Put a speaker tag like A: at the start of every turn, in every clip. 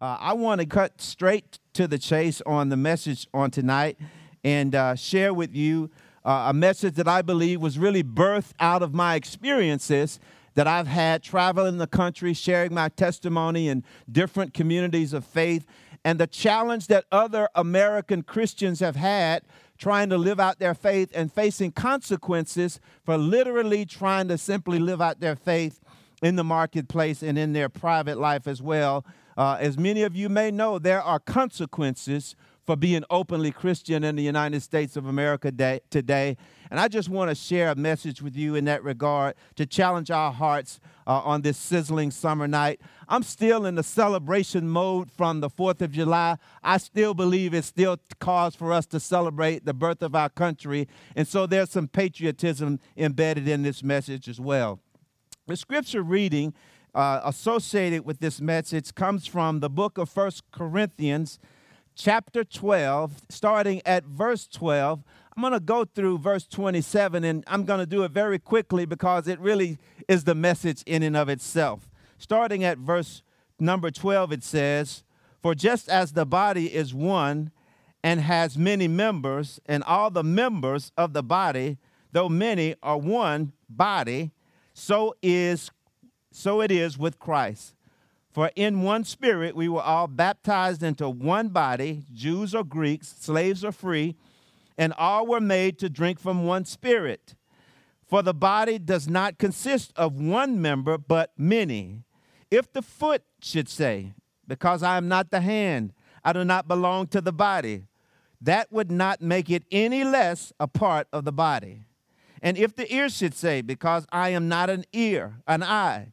A: Uh, I want to cut straight to the chase on the message on tonight and uh, share with you uh, a message that I believe was really birthed out of my experiences that I've had traveling the country, sharing my testimony in different communities of faith, and the challenge that other American Christians have had trying to live out their faith and facing consequences for literally trying to simply live out their faith in the marketplace and in their private life as well. Uh, as many of you may know, there are consequences for being openly Christian in the United States of America day, today. And I just want to share a message with you in that regard to challenge our hearts uh, on this sizzling summer night. I'm still in the celebration mode from the 4th of July. I still believe it's still cause for us to celebrate the birth of our country. And so there's some patriotism embedded in this message as well. The scripture reading uh, associated with this message comes from the book of First Corinthians, chapter 12, starting at verse 12. I'm going to go through verse 27, and I'm going to do it very quickly because it really is the message in and of itself. Starting at verse number 12, it says, For just as the body is one and has many members, and all the members of the body, though many, are one body, so is so it is with Christ. For in one spirit we were all baptized into one body, Jews or Greeks, slaves or free, and all were made to drink from one spirit. For the body does not consist of one member, but many. If the foot should say, Because I am not the hand, I do not belong to the body, that would not make it any less a part of the body. And if the ear should say, Because I am not an ear, an eye,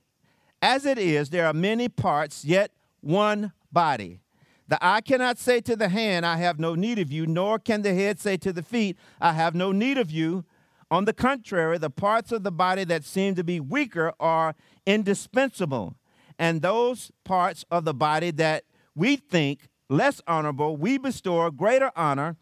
A: As it is, there are many parts, yet one body. The eye cannot say to the hand, I have no need of you, nor can the head say to the feet, I have no need of you. On the contrary, the parts of the body that seem to be weaker are indispensable. And those parts of the body that we think less honorable, we bestow greater honor,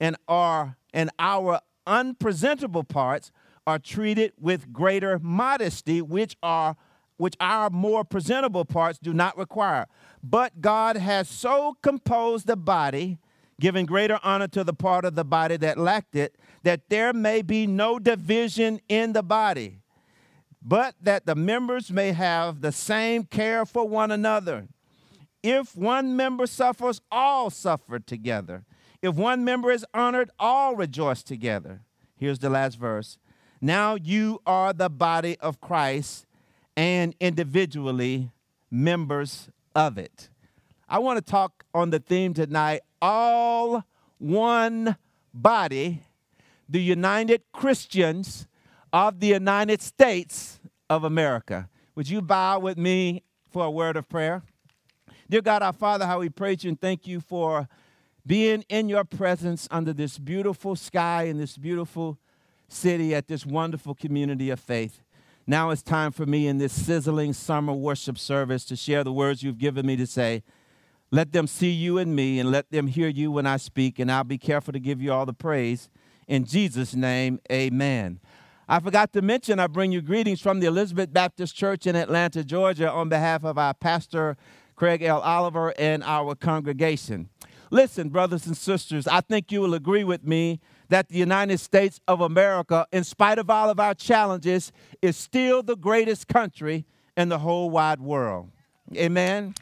A: and are and our unpresentable parts are treated with greater modesty, which are which our more presentable parts do not require. But God has so composed the body, giving greater honor to the part of the body that lacked it, that there may be no division in the body, but that the members may have the same care for one another. If one member suffers, all suffer together. If one member is honored, all rejoice together. Here's the last verse. Now you are the body of Christ and individually members of it. I want to talk on the theme tonight all one body, the United Christians of the United States of America. Would you bow with me for a word of prayer? Dear God, our Father, how we praise you and thank you for being in your presence under this beautiful sky in this beautiful city at this wonderful community of faith. Now it's time for me in this sizzling summer worship service to share the words you've given me to say. Let them see you and me, and let them hear you when I speak, and I'll be careful to give you all the praise. In Jesus' name, amen. I forgot to mention, I bring you greetings from the Elizabeth Baptist Church in Atlanta, Georgia, on behalf of our pastor, Craig L. Oliver, and our congregation. Listen, brothers and sisters, I think you will agree with me that the United States of America, in spite of all of our challenges, is still the greatest country in the whole wide world. Amen.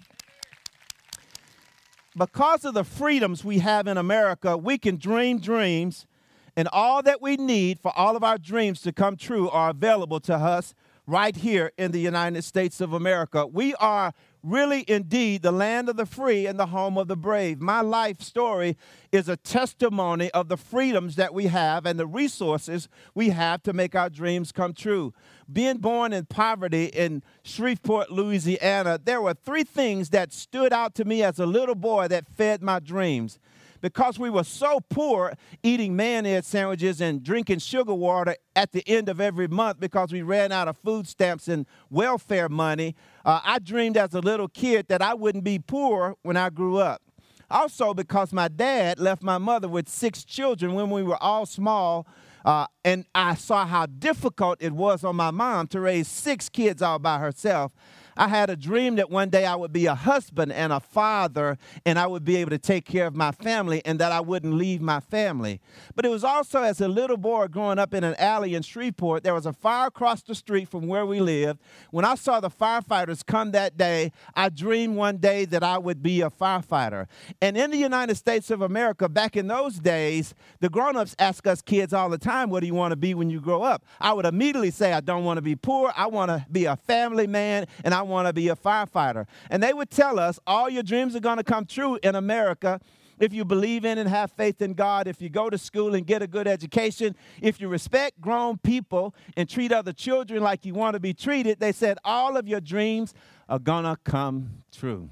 A: Because of the freedoms we have in America, we can dream dreams, and all that we need for all of our dreams to come true are available to us right here in the United States of America. We are really indeed the land of the free and the home of the brave. My life story is a testimony of the freedoms that we have and the resources we have to make our dreams come true. Being born in poverty in Shreveport, Louisiana, there were three things that stood out to me as a little boy that fed my dreams because we were so poor eating mayonnaise sandwiches and drinking sugar water at the end of every month because we ran out of food stamps and welfare money, uh, I dreamed as a little kid that I wouldn't be poor when I grew up. Also, because my dad left my mother with six children when we were all small. Uh, and I saw how difficult it was on my mom to raise six kids all by herself. I had a dream that one day I would be a husband and a father and I would be able to take care of my family and that I wouldn't leave my family. But it was also as a little boy growing up in an alley in Shreveport, there was a fire across the street from where we lived. When I saw the firefighters come that day, I dreamed one day that I would be a firefighter. And in the United States of America, back in those days, the grown ups ask us kids all the time, What do you want to be when you grow up? I would immediately say, I don't want to be poor. I want to be a family man and I I want to be a firefighter. And they would tell us all your dreams are going to come true in America if you believe in and have faith in God, if you go to school and get a good education, if you respect grown people and treat other children like you want to be treated, they said all of your dreams are going to come true.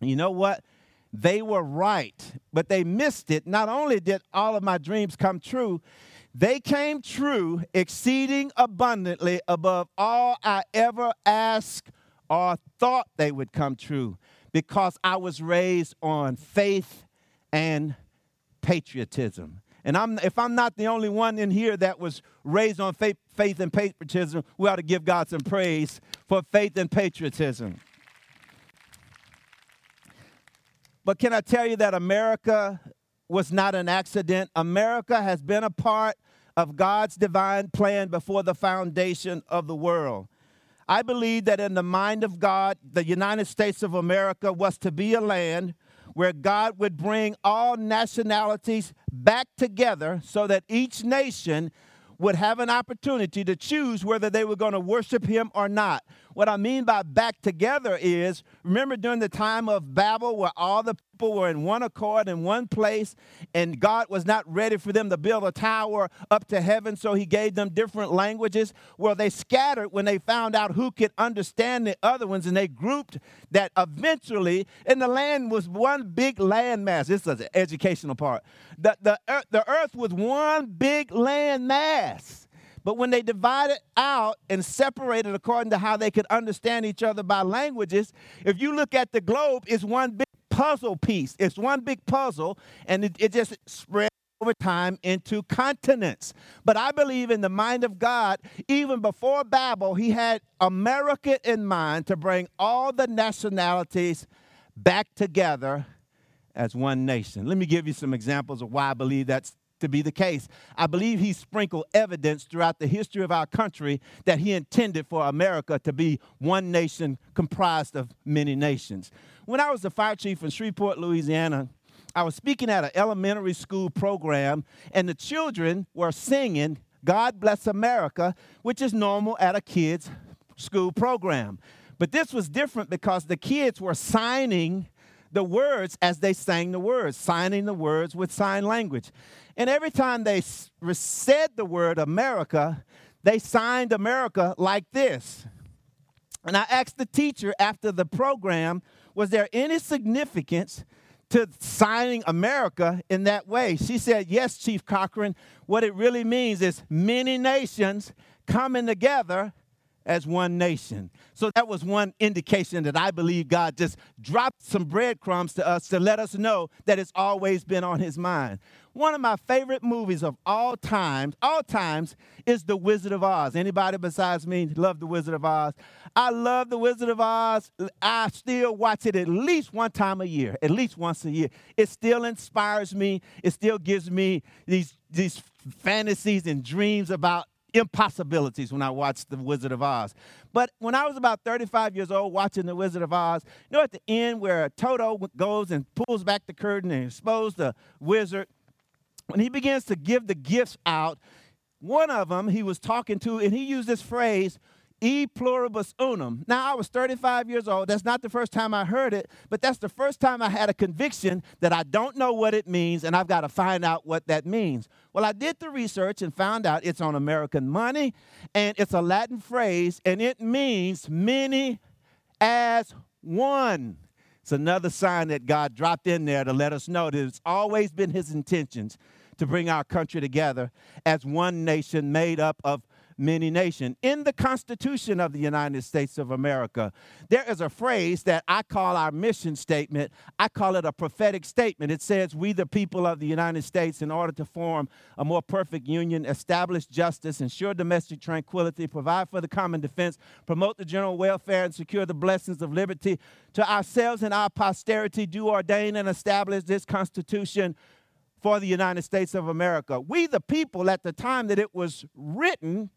A: You know what? They were right, but they missed it. Not only did all of my dreams come true, they came true, exceeding abundantly above all I ever asked or thought they would come true because I was raised on faith and patriotism. And I'm, if I'm not the only one in here that was raised on faith, faith and patriotism, we ought to give God some praise for faith and patriotism. But can I tell you that America was not an accident? America has been a part of God's divine plan before the foundation of the world. I believe that in the mind of God, the United States of America was to be a land where God would bring all nationalities back together so that each nation would have an opportunity to choose whether they were going to worship him or not. What I mean by back together is remember during the time of Babel where all the people were in one accord in one place and God was not ready for them to build a tower up to heaven so he gave them different languages. Well they scattered when they found out who could understand the other ones and they grouped that eventually and the land was one big landmass. This is the educational part. The, the, earth, the earth was one big land mass but when they divided out and separated according to how they could understand each other by languages, if you look at the globe, it's one big puzzle piece. It's one big puzzle, and it, it just spread over time into continents. But I believe in the mind of God, even before Babel, he had America in mind to bring all the nationalities back together as one nation. Let me give you some examples of why I believe that's to be the case. I believe he sprinkled evidence throughout the history of our country that he intended for America to be one nation comprised of many nations. When I was the fire chief in Shreveport, Louisiana, I was speaking at an elementary school program, and the children were singing God Bless America, which is normal at a kid's school program. But this was different because the kids were signing the words as they sang the words, signing the words with sign language. And every time they said the word America, they signed America like this. And I asked the teacher after the program, was there any significance to signing America in that way? She said, Yes, Chief Cochran. What it really means is many nations coming together as one nation. So that was one indication that I believe God just dropped some breadcrumbs to us to let us know that it's always been on his mind. One of my favorite movies of all times, all times, is The Wizard of Oz. Anybody besides me love The Wizard of Oz? I love The Wizard of Oz. I still watch it at least one time a year, at least once a year. It still inspires me. It still gives me these these fantasies and dreams about impossibilities when I watched The Wizard of Oz. But when I was about 35 years old watching The Wizard of Oz, you know, at the end where Toto goes and pulls back the curtain and exposes the wizard, when he begins to give the gifts out, one of them he was talking to, and he used this phrase, E pluribus unum. Now, I was 35 years old. That's not the first time I heard it, but that's the first time I had a conviction that I don't know what it means and I've got to find out what that means. Well, I did the research and found out it's on American money and it's a Latin phrase and it means many as one. It's another sign that God dropped in there to let us know that it's always been His intentions to bring our country together as one nation made up of many nations. In the Constitution of the United States of America, there is a phrase that I call our mission statement. I call it a prophetic statement. It says, We, the people of the United States, in order to form a more perfect union, establish justice, ensure domestic tranquility, provide for the common defense, promote the general welfare, and secure the blessings of liberty, to ourselves and our posterity, do ordain and establish this Constitution for the United States of America. We, the people, at the time that it was written,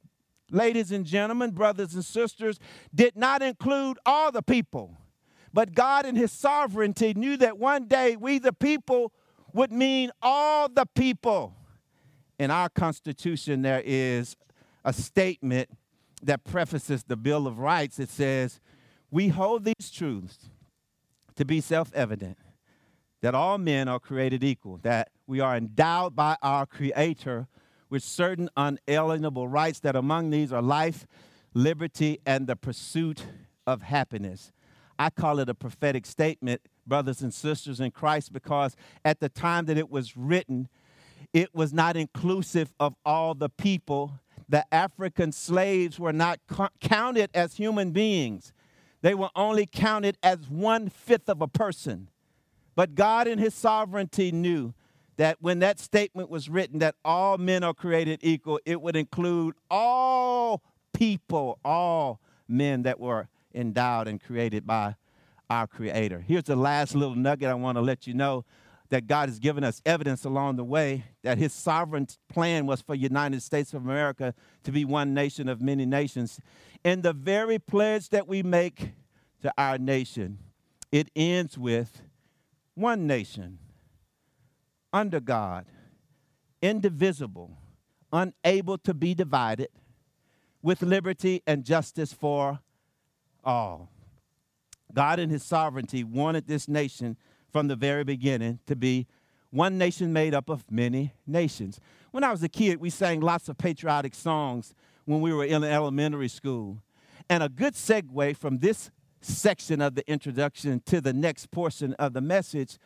A: ladies and gentlemen, brothers and sisters, did not include all the people. But God, in His sovereignty, knew that one day we, the people, would mean all the people. In our Constitution, there is a statement that prefaces the Bill of Rights. It says, We hold these truths to be self evident that all men are created equal, that we are endowed by our Creator with certain unalienable rights, that among these are life, liberty, and the pursuit of happiness. I call it a prophetic statement, brothers and sisters in Christ, because at the time that it was written, it was not inclusive of all the people. The African slaves were not co- counted as human beings, they were only counted as one fifth of a person. But God, in His sovereignty, knew that when that statement was written, that all men are created equal, it would include all people, all men that were endowed and created by our Creator. Here's the last little nugget I want to let you know that God has given us evidence along the way that His sovereign plan was for the United States of America to be one nation of many nations. In the very pledge that we make to our nation, it ends with one nation, under God, indivisible, unable to be divided, with liberty and justice for all. God, in His sovereignty, wanted this nation from the very beginning to be one nation made up of many nations. When I was a kid, we sang lots of patriotic songs when we were in elementary school. And a good segue from this section of the introduction to the next portion of the message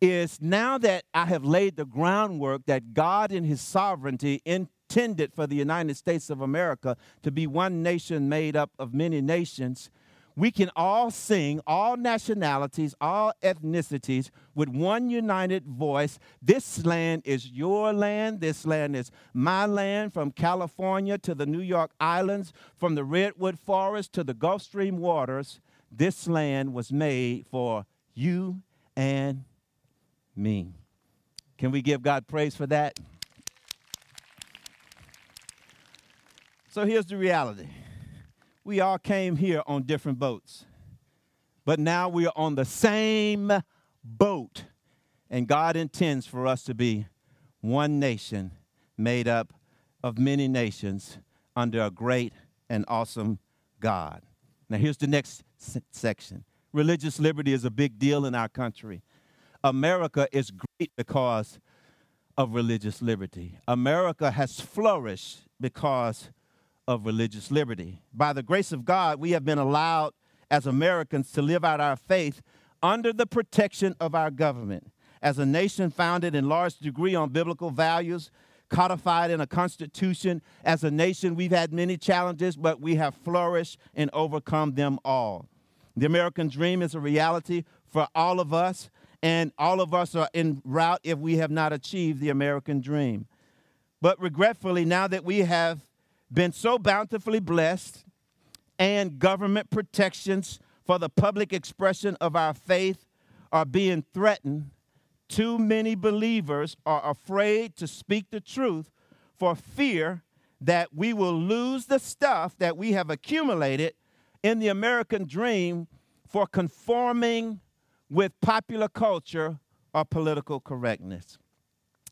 A: is now that I have laid the groundwork that God in His sovereignty intended for the United States of America to be one nation made up of many nations, we can all sing, all nationalities, all ethnicities, with one united voice. This land is your land. This land is my land, from California to the New York Islands, from the Redwood Forest to the Gulf Stream waters. This land was made for you and me. Can we give God praise for that? So here's the reality we all came here on different boats, but now we are on the same boat, and God intends for us to be one nation made up of many nations under a great and awesome God. Now, here's the next section. Religious liberty is a big deal in our country. America is great because of religious liberty. America has flourished because of religious liberty. By the grace of God, we have been allowed as Americans to live out our faith under the protection of our government. As a nation founded in large degree on biblical values, codified in a constitution, as a nation, we've had many challenges, but we have flourished and overcome them all. The American dream is a reality for all of us, and all of us are en route if we have not achieved the American dream. But regretfully, now that we have been so bountifully blessed and government protections for the public expression of our faith are being threatened, too many believers are afraid to speak the truth for fear that we will lose the stuff that we have accumulated in the American dream for conforming with popular culture or political correctness.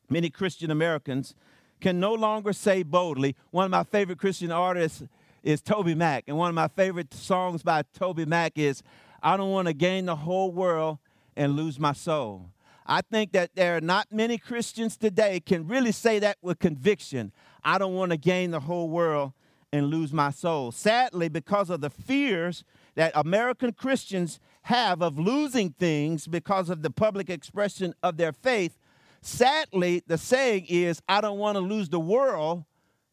A: Many Christian Americans can no longer say boldly, one of my favorite Christian artists is Toby Mac. And one of my favorite songs by Toby Mac is I don't want to gain the whole world and lose my soul. I think that there are not many Christians today can really say that with conviction. I don't want to gain the whole world and lose my soul. Sadly, because of the fears that American Christians have of losing things because of the public expression of their faith, sadly, the saying is, I don't want to lose the world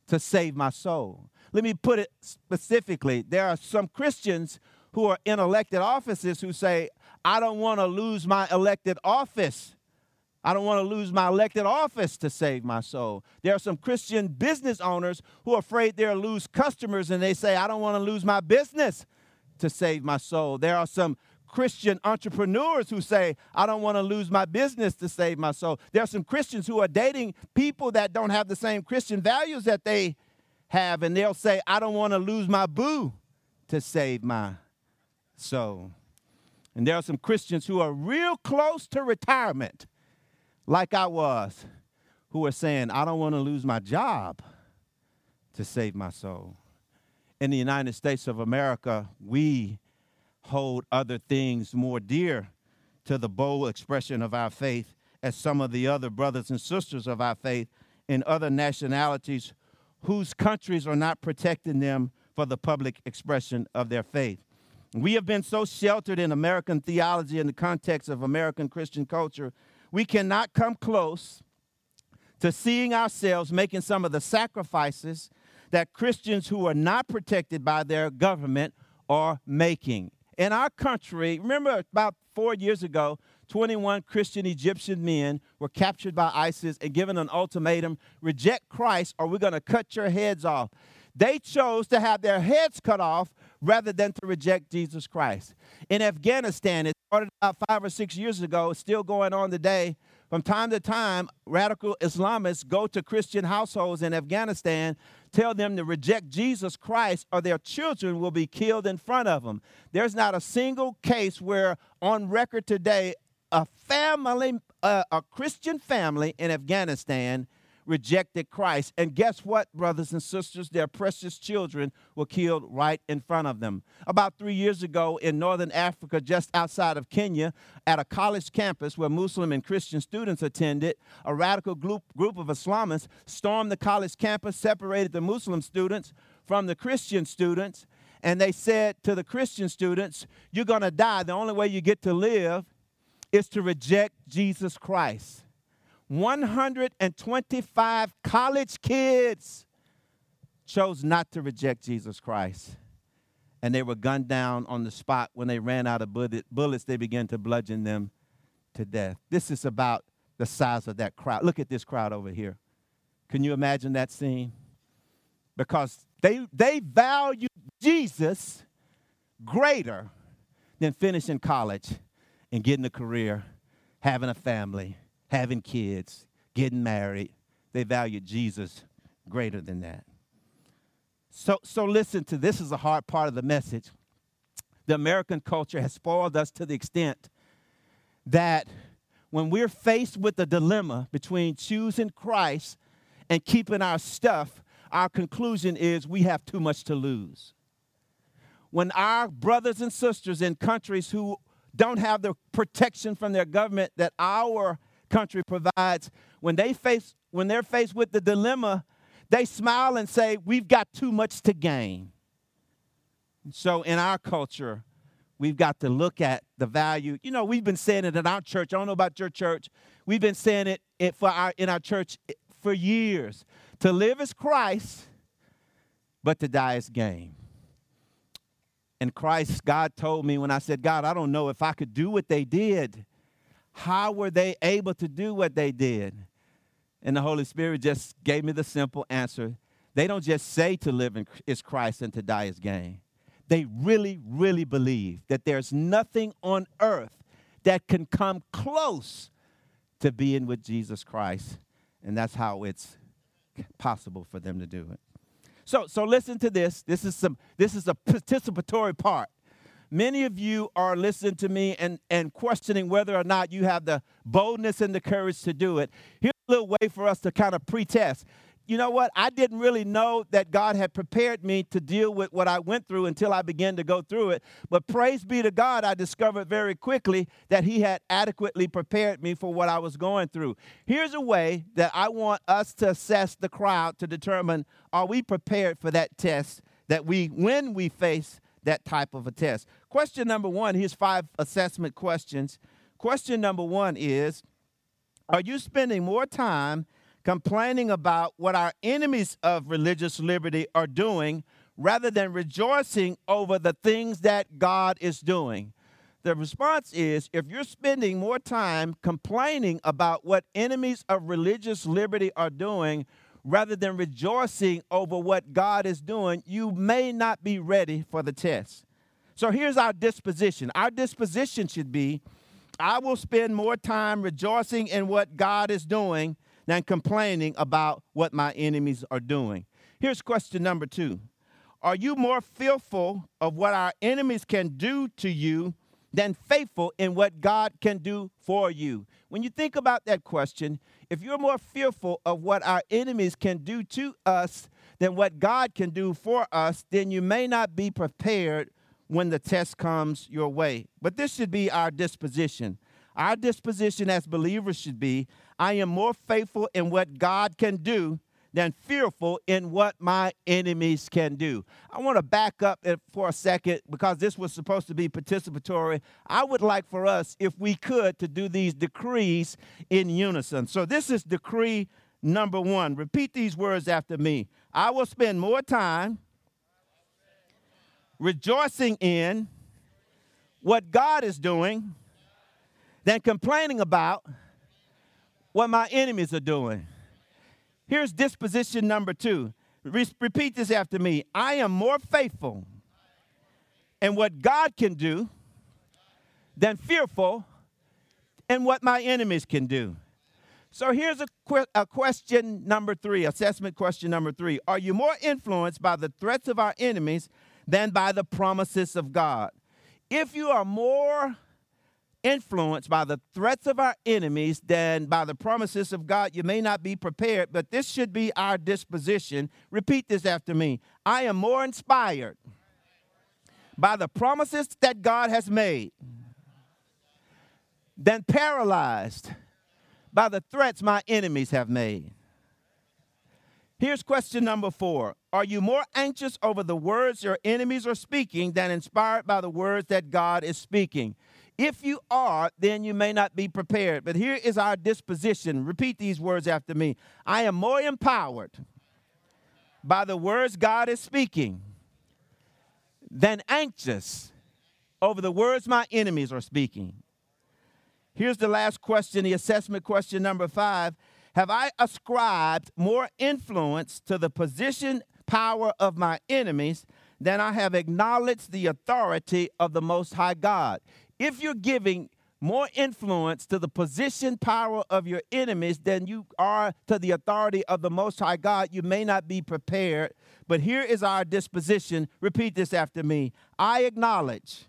A: to save my soul. Let me put it specifically. There are some Christians who are in elected offices who say, I don't want to lose my elected office. I don't want to lose my elected office to save my soul. There are some Christian business owners who are afraid they'll lose customers and they say, I don't want to lose my business to save my soul. There are some Christian entrepreneurs who say, I don't want to lose my business to save my soul. There are some Christians who are dating people that don't have the same Christian values that they have, and they'll say, I don't want to lose my boo to save my soul. And there are some Christians who are real close to retirement, like I was, who are saying, I don't want to lose my job to save my soul. In the United States of America, we hold other things more dear to the bold expression of our faith as some of the other brothers and sisters of our faith in other nationalities whose countries are not protecting them for the public expression of their faith. We have been so sheltered in American theology in the context of American Christian culture, we cannot come close to seeing ourselves making some of the sacrifices that Christians who are not protected by their government are making. In our country, remember about four years ago, 21 Christian Egyptian men were captured by ISIS and given an ultimatum reject Christ or we're going to cut your heads off. They chose to have their heads cut off rather than to reject Jesus Christ. In Afghanistan, it started about five or six years ago, it's still going on today. From time to time, radical Islamists go to Christian households in Afghanistan, tell them to reject Jesus Christ, or their children will be killed in front of them. There's not a single case where, on record today, a family, uh, a Christian family in Afghanistan rejected Christ. And guess what, brothers and sisters? Their precious children were killed right in front of them. About three years ago in northern Africa, just outside of Kenya, at a college campus where Muslim and Christian students attended, a radical group, group of Islamists stormed the college campus, separated the Muslim students from the Christian students, and they said to the Christian students, You're going to die. The only way you get to live is to reject Jesus Christ. 125 college kids chose not to reject Jesus Christ. And they were gunned down on the spot. When they ran out of bullets, they began to bludgeon them to death. This is about the size of that crowd. Look at this crowd over here. Can you imagine that scene? Because they, they value Jesus greater than finishing college and getting a career, having a family, having kids, getting married. They valued Jesus greater than that. So, so listen to this is a hard part of the message. The American culture has spoiled us to the extent that when we're faced with the dilemma between choosing Christ and keeping our stuff, our conclusion is we have too much to lose. When our brothers and sisters in countries who don't have the protection from their government that our country provides, when they face when they're faced with the dilemma, they smile and say, "We've got too much to gain." So in our culture, we've got to look at the value. You know, we've been saying it in our church. I don't know about your church. We've been saying it for our in our church for years. To live as Christ, but to die as gain. And Christ, God told me when I said, God, I don't know if I could do what they did. How were they able to do what they did? And the Holy Spirit just gave me the simple answer. They don't just say to live is Christ and to die is gain. They really, really believe that there's nothing on earth that can come close to being with Jesus Christ. And that's how it's possible for them to do it. So, so listen to this. This is some. This is a participatory part. Many of you are listening to me and, and questioning whether or not you have the boldness and the courage to do it. Here's a little way for us to kind of pre-test. you know what? I didn't really know that God had prepared me to deal with what I went through until I began to go through it. But praise be to God, I discovered very quickly that He had adequately prepared me for what I was going through. Here's a way that I want us to assess the crowd to determine are we prepared for that test that we, when we face that type of a test. Question number one here's five assessment questions. Question number one is Are you spending more time? complaining about what our enemies of religious liberty are doing rather than rejoicing over the things that God is doing. The response is if you're spending more time complaining about what enemies of religious liberty are doing rather than rejoicing over what God is doing, you may not be ready for the test. So here's our disposition. Our disposition should be I will spend more time rejoicing in what God is doing than complaining about what my enemies are doing. Here's question number two Are you more fearful of what our enemies can do to you than faithful in what God can do for you? When you think about that question, if you're more fearful of what our enemies can do to us than what God can do for us, then you may not be prepared when the test comes your way. But this should be our disposition. Our disposition as believers should be I am more faithful in what God can do than fearful in what my enemies can do. I want to back up for a second because this was supposed to be participatory. I would like for us, if we could, to do these decrees in unison. So this is decree number one. Repeat these words after me. I will spend more time rejoicing in what God is doing than complaining about what my enemies are doing. Here's disposition number two. Re- repeat this after me. I am more faithful in what God can do than fearful in what my enemies can do. So here's a, a, question number three, assessment question number three. Are you more influenced by the threats of our enemies than by the promises of God? If you are more influenced by the threats of our enemies than by the promises of God. You may not be prepared, but this should be our disposition. Repeat this after me. I am more inspired by the promises that God has made than paralyzed by the threats my enemies have made. Here's question number four Are you more anxious over the words your enemies are speaking than inspired by the words that God is speaking? If you are, then you may not be prepared. But here is our disposition. Repeat these words after me. I am more empowered by the words God is speaking than anxious over the words my enemies are speaking. Here's the last question, the assessment question number five. Have I ascribed more influence to the position, power of my enemies than I have acknowledged the authority of the Most High God? If you're giving more influence to the position power of your enemies than you are to the authority of the Most High God, you may not be prepared. But here is our disposition. Repeat this after me. I acknowledge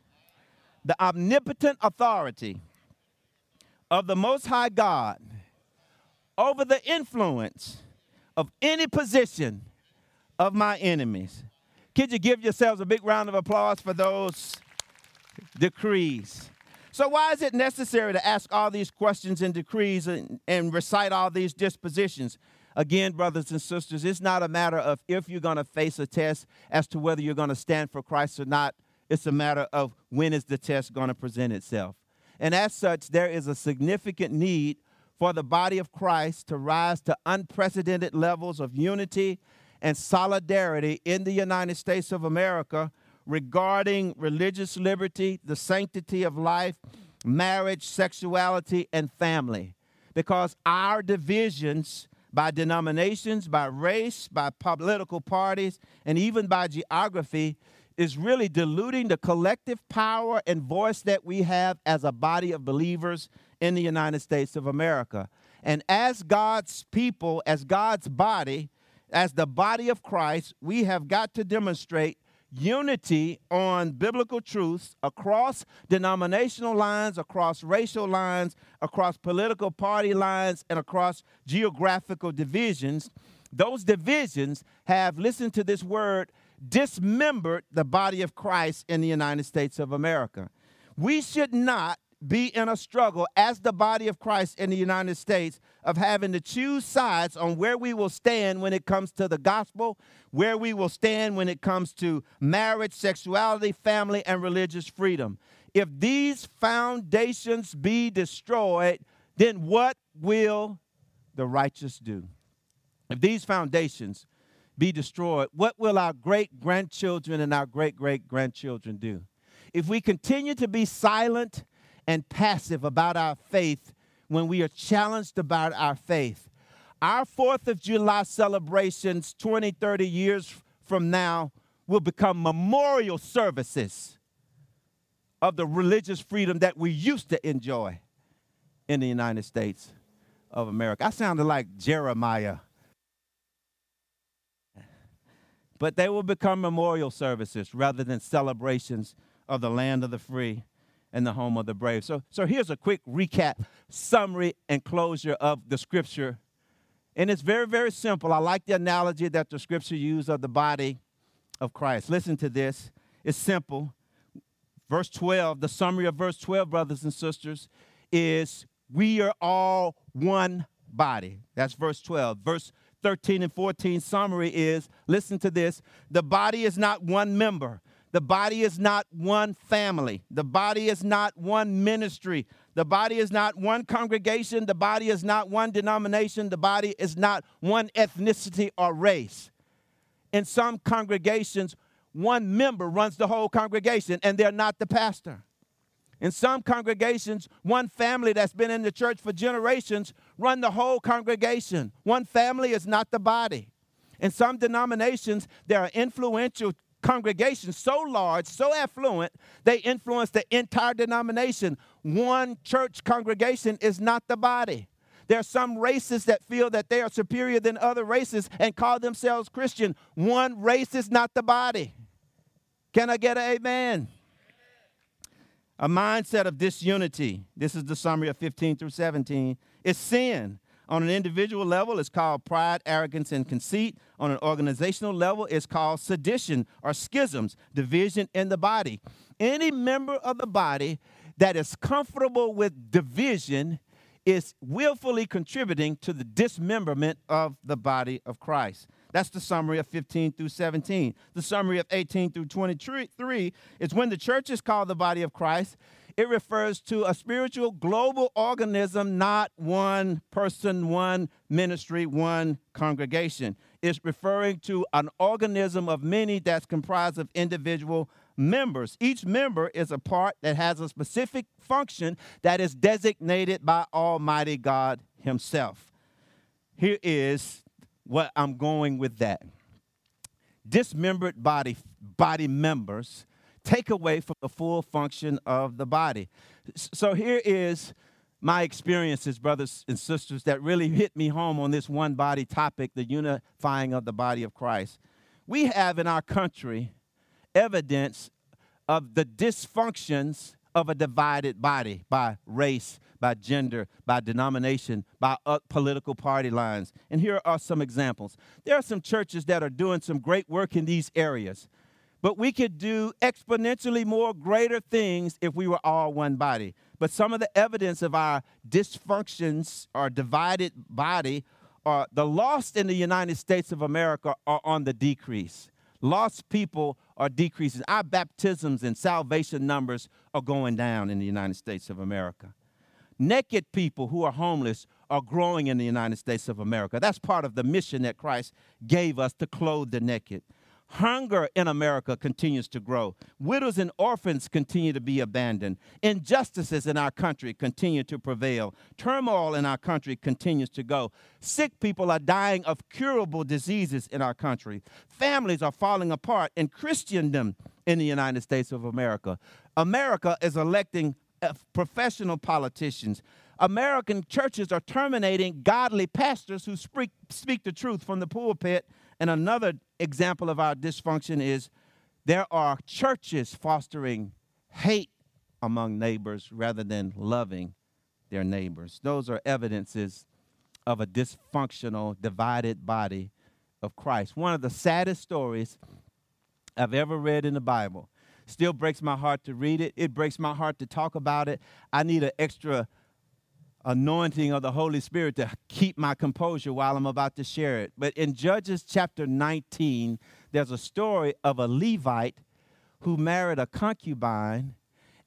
A: the omnipotent authority of the Most High God over the influence of any position of my enemies. Could you give yourselves a big round of applause for those? Decrees. So, why is it necessary to ask all these questions and decrees and, and recite all these dispositions? Again, brothers and sisters, it's not a matter of if you're going to face a test as to whether you're going to stand for Christ or not. It's a matter of when is the test going to present itself. And as such, there is a significant need for the body of Christ to rise to unprecedented levels of unity and solidarity in the United States of America regarding religious liberty, the sanctity of life, marriage, sexuality, and family. Because our divisions by denominations, by race, by political parties, and even by geography is really diluting the collective power and voice that we have as a body of believers in the United States of America. And as God's people, as God's body, as the body of Christ, we have got to demonstrate unity on biblical truths across denominational lines, across racial lines, across political party lines, and across geographical divisions. those divisions have, listen to this word, dismembered the body of Christ in the United States of America. We should not be in a struggle as the body of Christ in the United States of having to choose sides on where we will stand when it comes to the gospel, where we will stand when it comes to marriage, sexuality, family, and religious freedom. If these foundations be destroyed, then what will the righteous do? If these foundations be destroyed, what will our great grandchildren and our great great grandchildren do? If we continue to be silent and passive about our faith when we are challenged about our faith, our 4th of July celebrations 20, 30 years from now will become memorial services of the religious freedom that we used to enjoy in the United States of America. I sounded like Jeremiah. But they will become memorial services rather than celebrations of the land of the free and the home of the brave. So, so here's a quick recap, summary, and closure of the scripture. And it's very, very simple. I like the analogy that the scripture used of the body of Christ. Listen to this. It's simple. Verse 12, the summary of verse 12, brothers and sisters, is we are all one body. That's verse 12. Verse 13 and 14 summary is listen to this the body is not one member, the body is not one family, the body is not one ministry, the body is not one congregation, the body is not one denomination, the body is not one ethnicity or race. In some congregations, one member runs the whole congregation and they're not the pastor. In some congregations, one family that's been in the church for generations run the whole congregation. One family is not the body. In some denominations, there are influential congregations so large, so affluent, they influence the entire denomination. One church congregation is not the body. There are some races that feel that they are superior than other races and call themselves Christian. One race is not the body. Can I get an amen? A mindset of disunity, this is the summary of 15 through 17, is sin. On an individual level, it's called pride, arrogance, and conceit. On an organizational level, it's called sedition or schisms, division in the body. Any member of the body that is comfortable with division is willfully contributing to the dismemberment of the body of Christ. That's the summary of 15 through 17. The summary of 18 through 23 is when the church is called the body of Christ, it refers to a spiritual global organism, not one person, one ministry, one congregation. It's referring to an organism of many that's comprised of individual members. Each member is a part that has a specific function that is designated by Almighty God Himself. Here is what I'm going with that. Dismembered body, body members take away from the full function of the body. So here is my experiences, brothers and sisters, that really hit me home on this one body topic the unifying of the body of Christ. We have in our country evidence of the dysfunctions of a divided body by race, by gender, by denomination, by political party lines. And here are some examples. There are some churches that are doing some great work in these areas, but we could do exponentially more greater things if we were all one body. But some of the evidence of our dysfunctions or divided body are the lost in the United States of America are on the decrease. Lost people are decreasing. Our baptisms and salvation numbers are going down in the United States of America. Naked people who are homeless are growing in the United States of America. That's part of the mission that Christ gave us to clothe the naked. Hunger in America continues to grow. Widows and orphans continue to be abandoned. Injustices in our country continue to prevail. Turmoil in our country continues to go. Sick people are dying of curable diseases in our country. Families are falling apart in Christendom in the United States of America. America is electing uh, professional politicians. American churches are terminating godly pastors who speak, speak the truth from the pulpit. And another example of our dysfunction is there are churches fostering hate among neighbors rather than loving their neighbors. Those are evidences of a dysfunctional, divided body of Christ. One of the saddest stories I've ever read in the Bible. Still breaks my heart to read it. It breaks my heart to talk about it. I need an extra anointing of the Holy Spirit to keep my composure while I'm about to share it. But in Judges chapter 19, there's a story of a Levite who married a concubine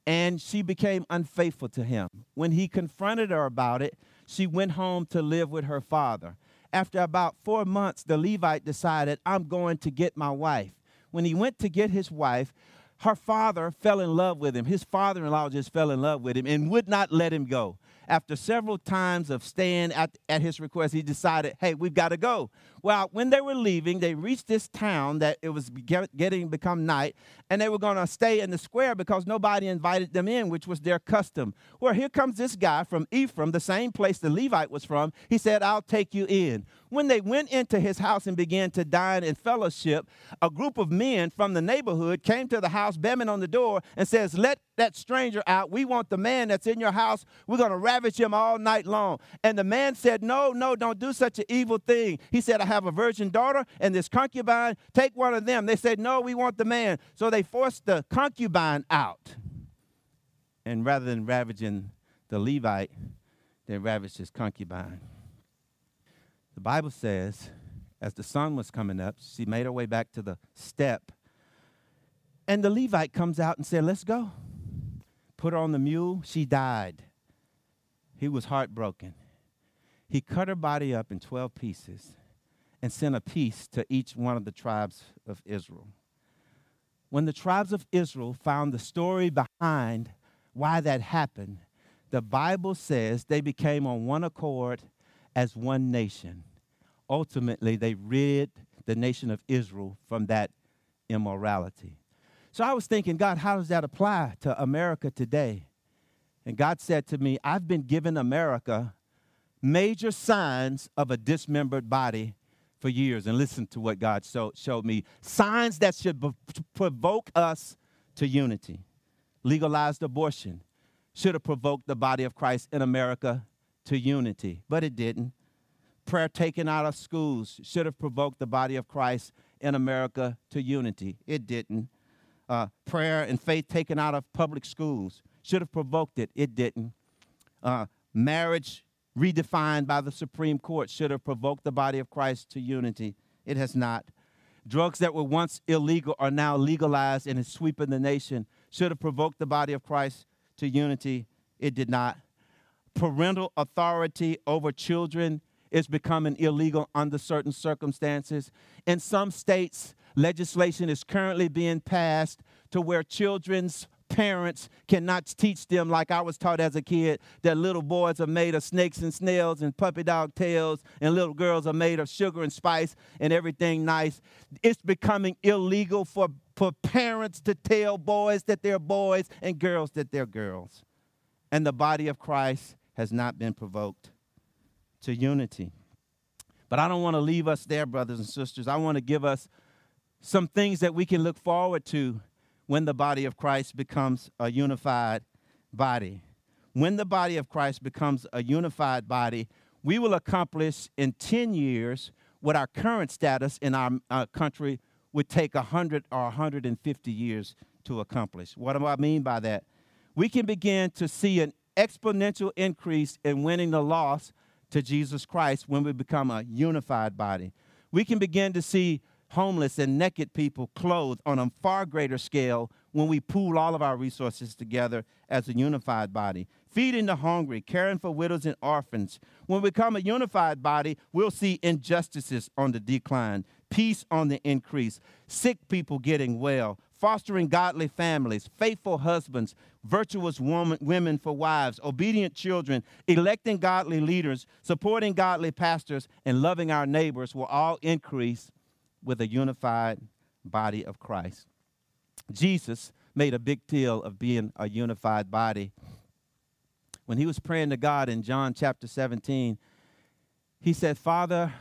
A: and she became unfaithful to him. When he confronted her about it, she went home to live with her father. After about four months, the Levite decided, I'm going to get my wife. When he went to get his wife, her father fell in love with him. His father in law just fell in love with him and would not let him go after several times of staying at, at his request, he decided, hey, we've got to go. Well, when they were leaving, they reached this town that it was getting become night, and they were going to stay in the square because nobody invited them in, which was their custom. Well, here comes this guy from Ephraim, the same place the Levite was from. He said, I'll take you in. When they went into his house and began to dine in fellowship, a group of men from the neighborhood came to the house, banging on the door, and says, Let that stranger out. We want the man that's in your house. We're going to him all night long. And the man said, No, no, don't do such an evil thing. He said, I have a virgin daughter and this concubine. Take one of them. They said, No, we want the man. So they forced the concubine out. And rather than ravaging the Levite, they ravaged his concubine. The Bible says, as the sun was coming up, she made her way back to the step. And the Levite comes out and said, Let's go. Put her on the mule. She died. He was heartbroken. He cut her body up in 12 pieces and sent a piece to each one of the tribes of Israel. When the tribes of Israel found the story behind why that happened, the Bible says they became on one accord as one nation ultimately they rid the nation of Israel from that immorality. So I was thinking, God, how does that apply to America today? And God said to me, I've been giving America major signs of a dismembered body for years. And listen to what God show, showed me signs that should provoke us to unity. Legalized abortion should have provoked the body of Christ in America to unity, but it didn't prayer taken out of schools should have provoked the body of Christ in America to unity. It didn't. Uh, prayer and faith taken out of public schools should have provoked it. It didn't. Uh, marriage redefined by the Supreme Court should have provoked the body of Christ to unity. It has not. Drugs that were once illegal are now legalized and is sweeping the nation. Should have provoked the body of Christ to unity. It did not. Parental authority over children is becoming illegal under certain circumstances. In some states, legislation is currently being passed to where children's parents cannot teach them, like I was taught as a kid, that little boys are made of snakes and snails and puppy dog tails, and little girls are made of sugar and spice and everything nice. It's becoming illegal for, for parents to tell boys that they're boys and girls that they're girls. And the body of Christ has not been provoked to unity. But I don't want to leave us there, brothers and sisters. I want to give us some things that we can look forward to when the body of Christ becomes a unified body. When the body of Christ becomes a unified body, we will accomplish in 10 years what our current status in our country would take 100 or 150 years to accomplish. What do I mean by that? We can begin to see an exponential increase in winning the loss to Jesus Christ when we become a unified body. We can begin to see homeless and naked people clothed on a far greater scale when we pool all of our resources together as a unified body. Feeding the hungry, caring for widows and orphans. When we become a unified body, we'll see injustices on the decline, peace on the increase, sick people getting well, fostering godly families, faithful husbands, virtuous woman, women for wives, obedient children, electing godly leaders, supporting godly pastors, and loving our neighbors will all increase with a unified body of Christ. Jesus made a big deal of being a unified body. When he was praying to God in John chapter 17, he said, Father,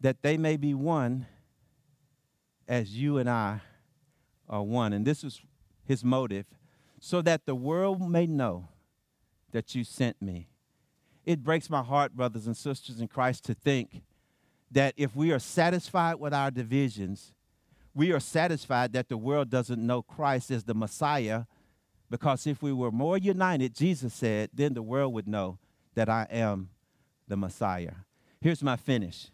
A: that they may be one as you and I are one. And this was his motive so that the world may know that you sent me. It breaks my heart, brothers and sisters in Christ, to think that if we are satisfied with our divisions, we are satisfied that the world doesn't know Christ as the Messiah, because if we were more united, Jesus said, then the world would know that I am the Messiah. Here's my finish.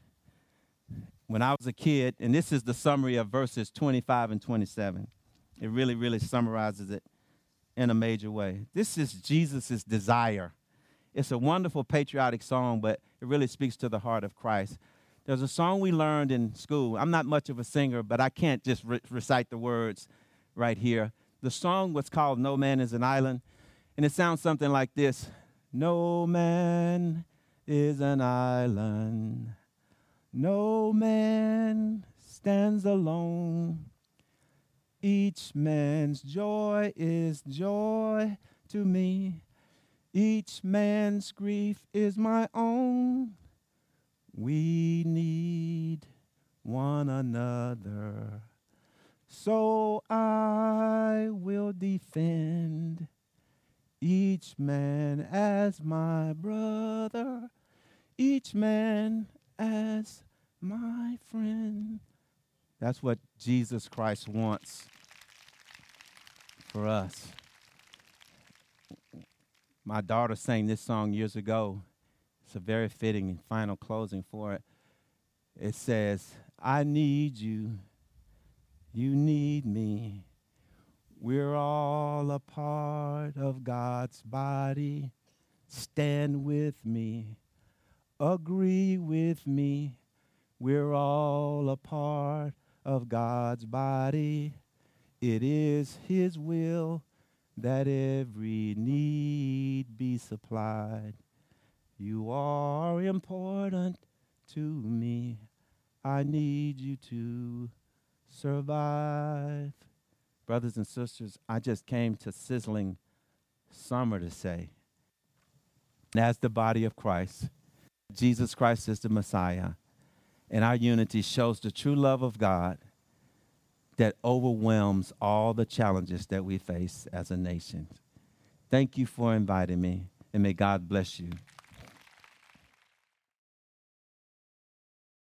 A: When I was a kid, and this is the summary of verses 25 and 27, it really, really summarizes it in a major way. This is Jesus' desire. It's a wonderful patriotic song, but it really speaks to the heart of Christ. There's a song we learned in school. I'm not much of a singer, but I can't just re- recite the words right here. The song was called No Man is an Island, and it sounds something like this No man is an island, no man stands alone. Each man's joy is joy to me. Each man's grief is my own. We need one another. So I will defend each man as my brother, each man as my friend. That's what Jesus Christ wants for us. My daughter sang this song years ago. It's a very fitting final closing for it. It says, I need you you need me. We're all a part of God's body. Stand with me. Agree with me. We're all a part of God's body. It is His will that every need be supplied. You are important to me. I need you to survive. Brothers and sisters, I just came to sizzling summer to say, as the body of Christ, Jesus Christ is the Messiah, and our unity shows the true love of God that overwhelms all the challenges that we face as a nation. Thank you for inviting me, and may God bless you.